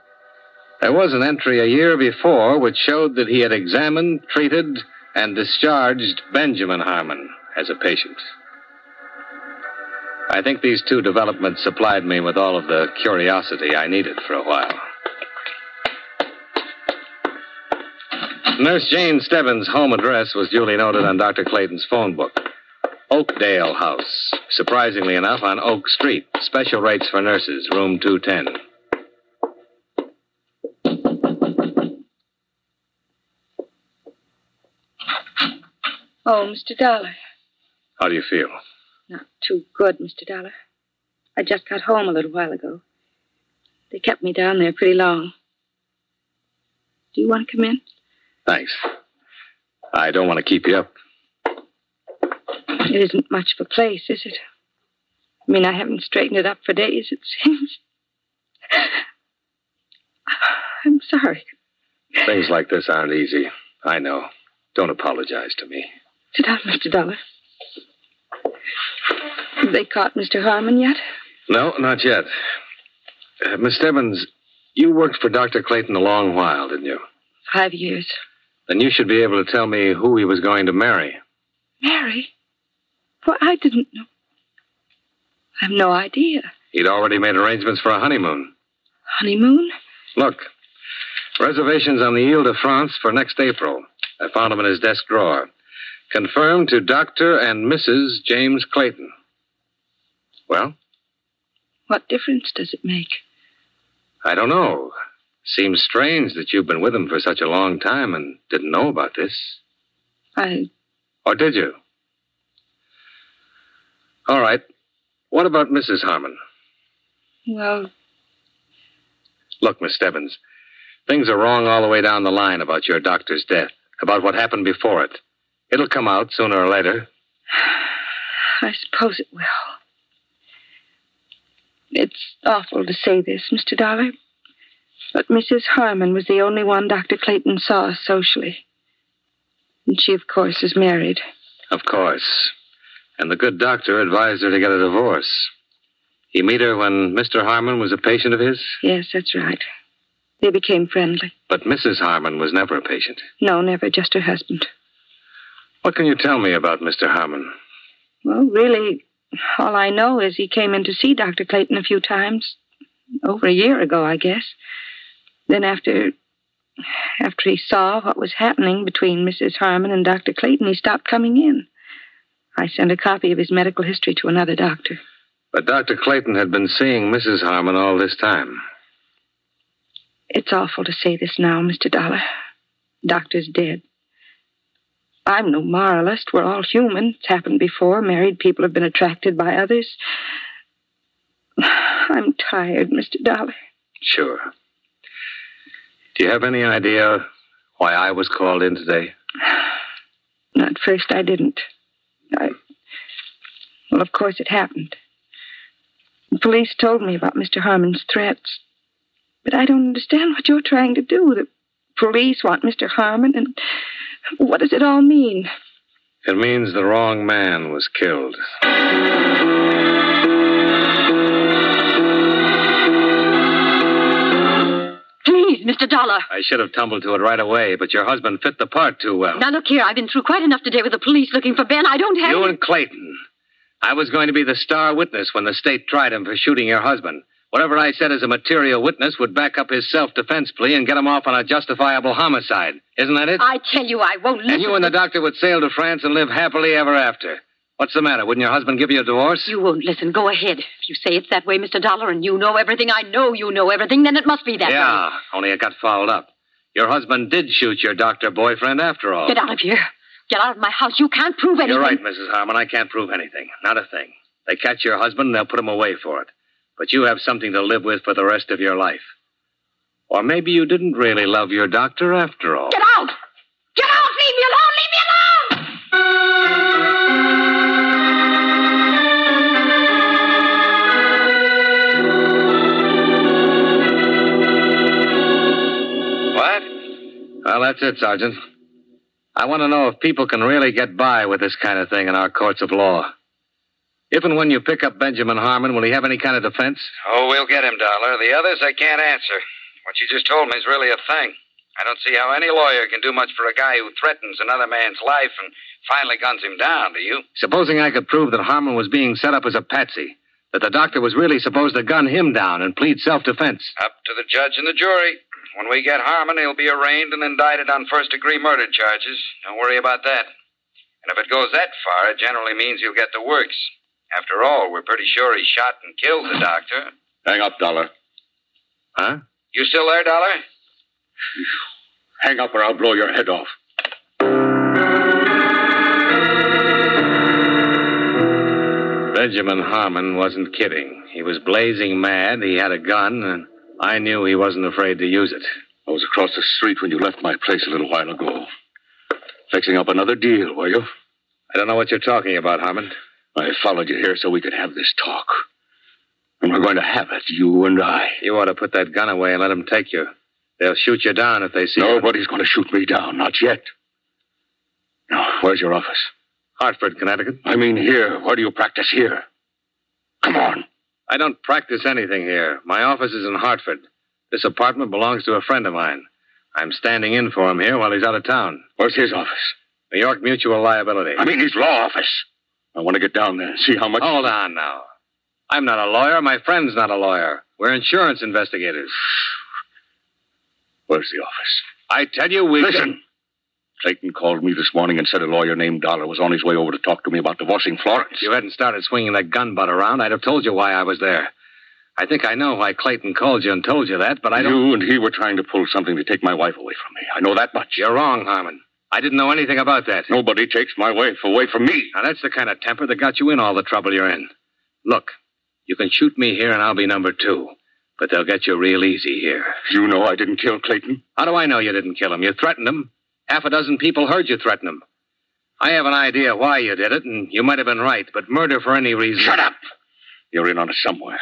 there was an entry a year before which showed that he had examined, treated, and discharged Benjamin Harmon as a patient. I think these two developments supplied me with all of the curiosity I needed for a while. Nurse Jane Stebbins' home address was duly noted on Dr. Clayton's phone book. Oakdale House. Surprisingly enough, on Oak Street. Special rates for nurses, room 210. Oh, Mr. Dollar. How do you feel? Not too good, Mr. Dollar. I just got home a little while ago. They kept me down there pretty long. Do you want to come in? Thanks. I don't want to keep you up. It isn't much of a place, is it? I mean, I haven't straightened it up for days, it seems. I'm sorry. Things like this aren't easy. I know. Don't apologize to me. Sit down, Mr. Dollar. Have they caught Mr. Harmon yet? No, not yet. Uh, Miss Stebbins, you worked for Dr. Clayton a long while, didn't you? Five years. Then you should be able to tell me who he was going to marry. Marry? Well, I didn't know. I have no idea. He'd already made arrangements for a honeymoon. Honeymoon? Look, reservations on the Ile de France for next April. I found them in his desk drawer. Confirmed to Dr. and Mrs. James Clayton. Well? What difference does it make? I don't know. Seems strange that you've been with him for such a long time and didn't know about this. I. Or did you? All right. What about Mrs. Harmon? Well, Look, Miss Stebbins, things are wrong all the way down the line about your doctor's death, about what happened before it. It'll come out sooner or later. I suppose it will. It's awful to say this, Mr. Dollar, but Mrs. Harmon was the only one Dr. Clayton saw socially. And she, of course, is married. Of course. And the good doctor advised her to get a divorce. He meet her when Mr. Harmon was a patient of his? Yes, that's right. They became friendly. But Mrs. Harmon was never a patient. No, never, just her husband. What can you tell me about Mr. Harmon? Well, really, all I know is he came in to see Dr. Clayton a few times. Over a year ago, I guess. Then after after he saw what was happening between Mrs. Harmon and Dr. Clayton, he stopped coming in. I sent a copy of his medical history to another doctor. But Dr. Clayton had been seeing Mrs. Harmon all this time. It's awful to say this now, Mr. Dollar. Doctor's dead. I'm no moralist. We're all human. It's happened before. Married people have been attracted by others. I'm tired, Mr. Dollar. Sure. Do you have any idea why I was called in today? Not first, I didn't. I. Well, of course, it happened. The police told me about Mr. Harmon's threats. But I don't understand what you're trying to do. The police want Mr. Harmon, and what does it all mean? It means the wrong man was killed. Please, Mr. Dollar. I should have tumbled to it right away, but your husband fit the part too well. Now, look here. I've been through quite enough today with the police looking for Ben. I don't have. You and Clayton. I was going to be the star witness when the state tried him for shooting your husband. Whatever I said as a material witness would back up his self defense plea and get him off on a justifiable homicide. Isn't that it? I tell you, I won't listen. and you and the doctor would sail to France and live happily ever after. What's the matter? Wouldn't your husband give you a divorce? You won't listen. Go ahead. If you say it's that way, Mr. Dollar, and you know everything, I know you know everything, then it must be that way. yeah, only it got fouled up. Your husband did shoot your doctor boyfriend after all. Get out of here. Get out of my house. You can't prove anything. You're right, Mrs. Harmon. I can't prove anything. Not a thing. They catch your husband and they'll put him away for it. But you have something to live with for the rest of your life. Or maybe you didn't really love your doctor after all. Get out! Get out! Leave me alone! Leave me alone! What? Well, that's it, Sergeant. I want to know if people can really get by with this kind of thing in our courts of law. If and when you pick up Benjamin Harmon, will he have any kind of defense? Oh, we'll get him, Dollar. The others I can't answer. What you just told me is really a thing. I don't see how any lawyer can do much for a guy who threatens another man's life and finally guns him down, do you? Supposing I could prove that Harmon was being set up as a patsy, that the doctor was really supposed to gun him down and plead self defense. Up to the judge and the jury. When we get Harmon, he'll be arraigned and indicted on first degree murder charges. Don't worry about that. And if it goes that far, it generally means he'll get the works. After all, we're pretty sure he shot and killed the doctor. Hang up, Dollar. Huh? You still there, Dollar? Hang up or I'll blow your head off. Benjamin Harmon wasn't kidding. He was blazing mad. He had a gun, and I knew he wasn't afraid to use it. I was across the street when you left my place a little while ago. Fixing up another deal, were you? I don't know what you're talking about, Harmon. I followed you here so we could have this talk. And we're going to have it, you and I. You ought to put that gun away and let them take you. They'll shoot you down if they see you. Nobody's going to shoot me down, not yet. Now, where's your office? Hartford, Connecticut. I mean here. Where do you practice here? Come on. I don't practice anything here. My office is in Hartford. This apartment belongs to a friend of mine. I'm standing in for him here while he's out of town. Where's his office? New York Mutual Liability. I mean his law office. I want to get down there and see how much. Hold on now. I'm not a lawyer. My friend's not a lawyer. We're insurance investigators. Where's the office? I tell you, we. Listen. Clayton called me this morning and said a lawyer named Dollar was on his way over to talk to me about divorcing Florence. If you hadn't started swinging that gun butt around, I'd have told you why I was there. I think I know why Clayton called you and told you that, but I don't. You and he were trying to pull something to take my wife away from me. I know that much. You're wrong, Harmon. I didn't know anything about that. Nobody takes my wife away from me. Now, that's the kind of temper that got you in all the trouble you're in. Look, you can shoot me here and I'll be number two. But they'll get you real easy here. You know I didn't kill Clayton? How do I know you didn't kill him? You threatened him. Half a dozen people heard you threaten him. I have an idea why you did it, and you might have been right, but murder for any reason. Shut up! You're in on it somewhere.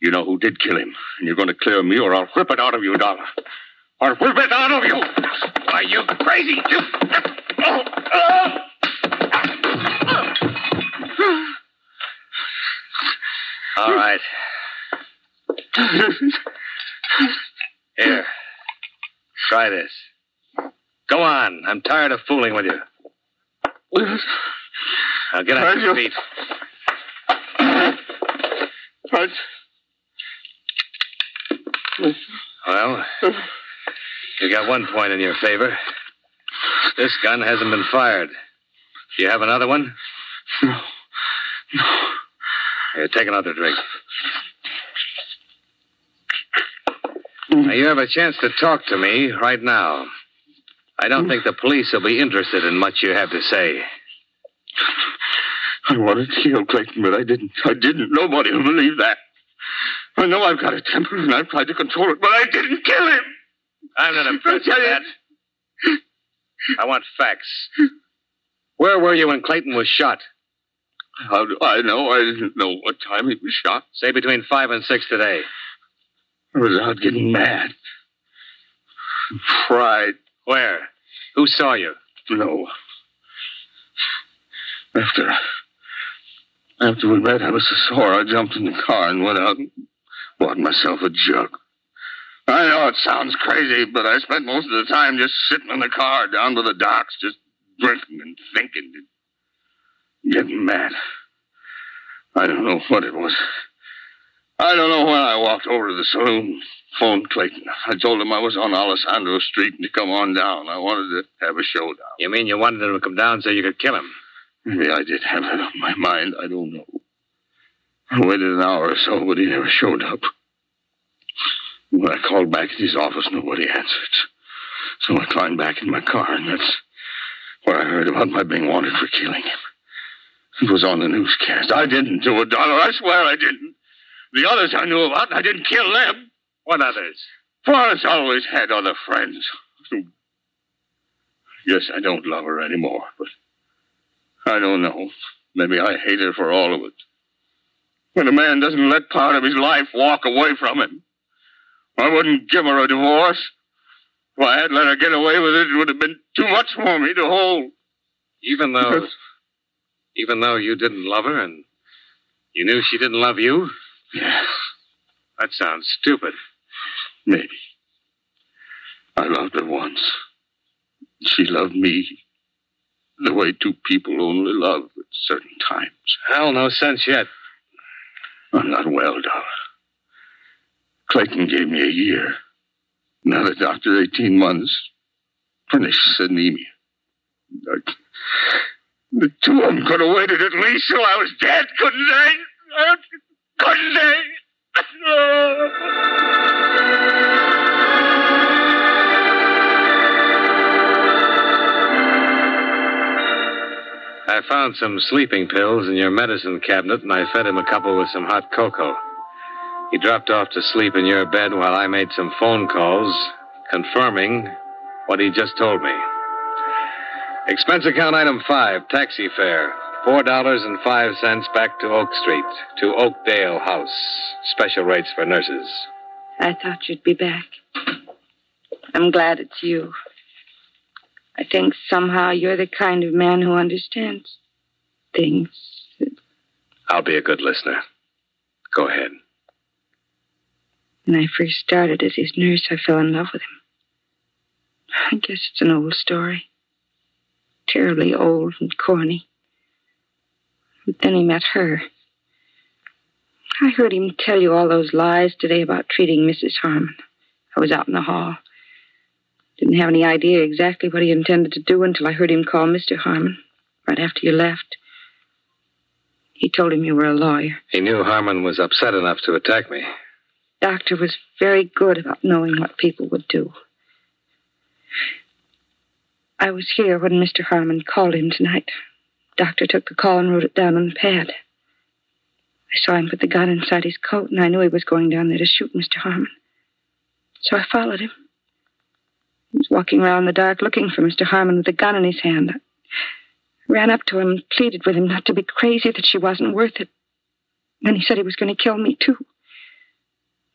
You know who did kill him, and you're going to clear me, or I'll whip it out of you, Dollar. I'll whip it out of you! Are you crazy? Oh, oh. All right. Here. Try this. Go on. I'm tired of fooling with you. Now get on your feet. Right. Well, you got one point in your favor. This gun hasn't been fired. Do you have another one? No. Here, take another drink. Mm. Now, you have a chance to talk to me right now. I don't mm. think the police will be interested in much you have to say. I wanted to kill Clayton, but I didn't. I didn't. Nobody will believe that. I know I've got a temper, and I've tried to control it, but I didn't kill him. I'm not impressed with that. I want facts. Where were you when Clayton was shot? How do I know? I didn't know what time he was shot. Say between five and six today. I was out getting mad. Fried. Where? Who saw you? No. After after we met, I was so sore. I jumped in the car and went out and bought myself a jug. I know it sounds crazy, but I spent most of the time just sitting in the car down to the docks, just drinking and thinking and getting mad. I don't know what it was. I don't know when I walked over to the saloon, phoned Clayton. I told him I was on Alessandro Street and to come on down. I wanted to have a showdown. You mean you wanted him to come down so you could kill him? Maybe I did have it on my mind. I don't know. I waited an hour or so, but he never showed up. When I called back at his office, nobody answered. So I climbed back in my car, and that's where I heard about my being wanted for killing him. It was on the newscast. I didn't do it, Dollar. I swear I didn't. The others I knew about, I didn't kill them. What others? Florence always had other friends. Yes, I don't love her anymore, but I don't know. Maybe I hate her for all of it. When a man doesn't let part of his life walk away from him, I wouldn't give her a divorce. If I had let her get away with it, it would have been too much for me to hold. Even though, even though you didn't love her and you knew she didn't love you? Yes. That sounds stupid. Maybe. I loved her once. She loved me the way two people only love at certain times. Hell, no sense yet. I'm not well, Dollar. Clayton gave me a year. Another doctor, 18 months. Pernicious anemia. I, the two of them could have waited at least till I was dead, couldn't they? Couldn't they? I found some sleeping pills in your medicine cabinet, and I fed him a couple with some hot cocoa. He dropped off to sleep in your bed while I made some phone calls, confirming what he just told me. Expense account item five, taxi fare. Four dollars and five cents back to Oak Street, to Oakdale House. Special rates for nurses. I thought you'd be back. I'm glad it's you. I think somehow you're the kind of man who understands things. I'll be a good listener. Go ahead. When I first started as his nurse, I fell in love with him. I guess it's an old story. Terribly old and corny. But then he met her. I heard him tell you all those lies today about treating Mrs. Harmon. I was out in the hall. Didn't have any idea exactly what he intended to do until I heard him call Mr. Harmon right after you left. He told him you were a lawyer. He knew Harmon was upset enough to attack me. Doctor was very good about knowing what people would do. I was here when Mr. Harmon called him tonight. Doctor took the call and wrote it down on the pad. I saw him put the gun inside his coat, and I knew he was going down there to shoot Mr. Harmon. So I followed him. He was walking around the dark looking for Mr. Harmon with a gun in his hand. I ran up to him and pleaded with him not to be crazy, that she wasn't worth it. Then he said he was going to kill me, too.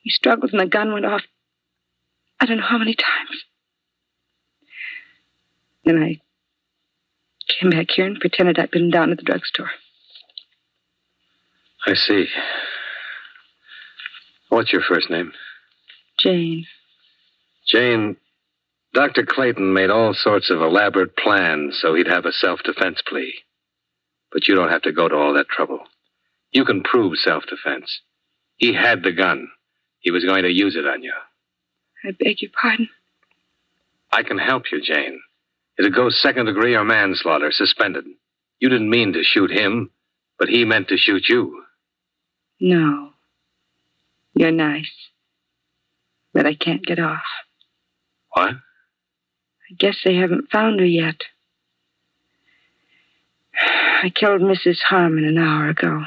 He struggled and the gun went off. I don't know how many times. Then I came back here and pretended I'd been down at the drugstore. I see. What's your first name? Jane. Jane, Dr. Clayton made all sorts of elaborate plans so he'd have a self defense plea. But you don't have to go to all that trouble. You can prove self defense. He had the gun. He was going to use it on you. I beg your pardon. I can help you, Jane. It'll go second degree or manslaughter, suspended. You didn't mean to shoot him, but he meant to shoot you. No. You're nice. But I can't get off. What? I guess they haven't found her yet. I killed Mrs. Harmon an hour ago.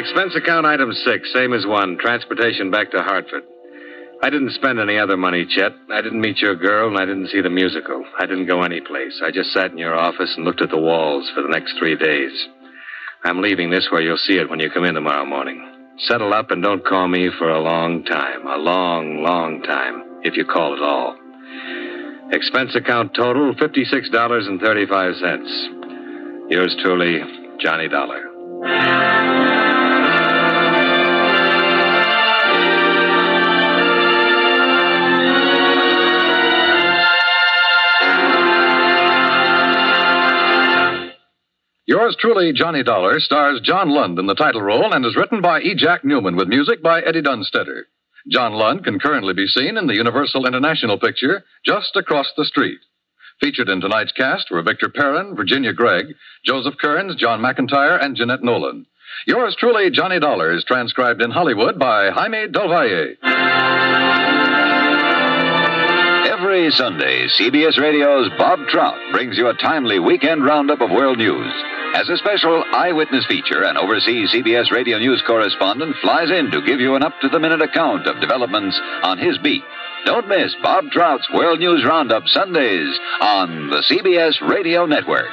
Expense account item six, same as one, transportation back to Hartford. I didn't spend any other money, Chet. I didn't meet your girl, and I didn't see the musical. I didn't go anyplace. I just sat in your office and looked at the walls for the next three days. I'm leaving this where you'll see it when you come in tomorrow morning. Settle up and don't call me for a long time. A long, long time, if you call at all. Expense account total $56.35. Yours truly, Johnny Dollar. Yours truly, Johnny Dollar, stars John Lund in the title role and is written by E. Jack Newman with music by Eddie Dunstedter. John Lund can currently be seen in the Universal International picture Just Across the Street. Featured in tonight's cast were Victor Perrin, Virginia Gregg, Joseph Kearns, John McIntyre, and Jeanette Nolan. Yours truly, Johnny Dollar, is transcribed in Hollywood by Jaime Del Valle. Every Sunday, CBS Radio's Bob Trout brings you a timely weekend roundup of world news. As a special eyewitness feature, an overseas CBS Radio News correspondent flies in to give you an up to the minute account of developments on his beat. Don't miss Bob Trout's World News Roundup Sundays on the CBS Radio Network.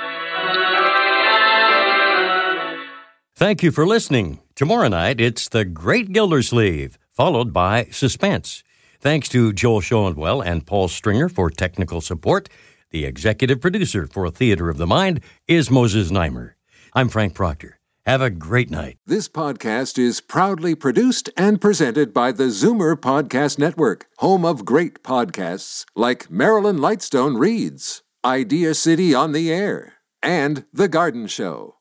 Thank you for listening. Tomorrow night, it's The Great Gildersleeve, followed by Suspense. Thanks to Joel Schoenwell and Paul Stringer for technical support. The executive producer for Theater of the Mind is Moses Znaimer. I'm Frank Proctor. Have a great night. This podcast is proudly produced and presented by the Zoomer Podcast Network, home of great podcasts like Marilyn Lightstone Reads, Idea City on the Air, and The Garden Show.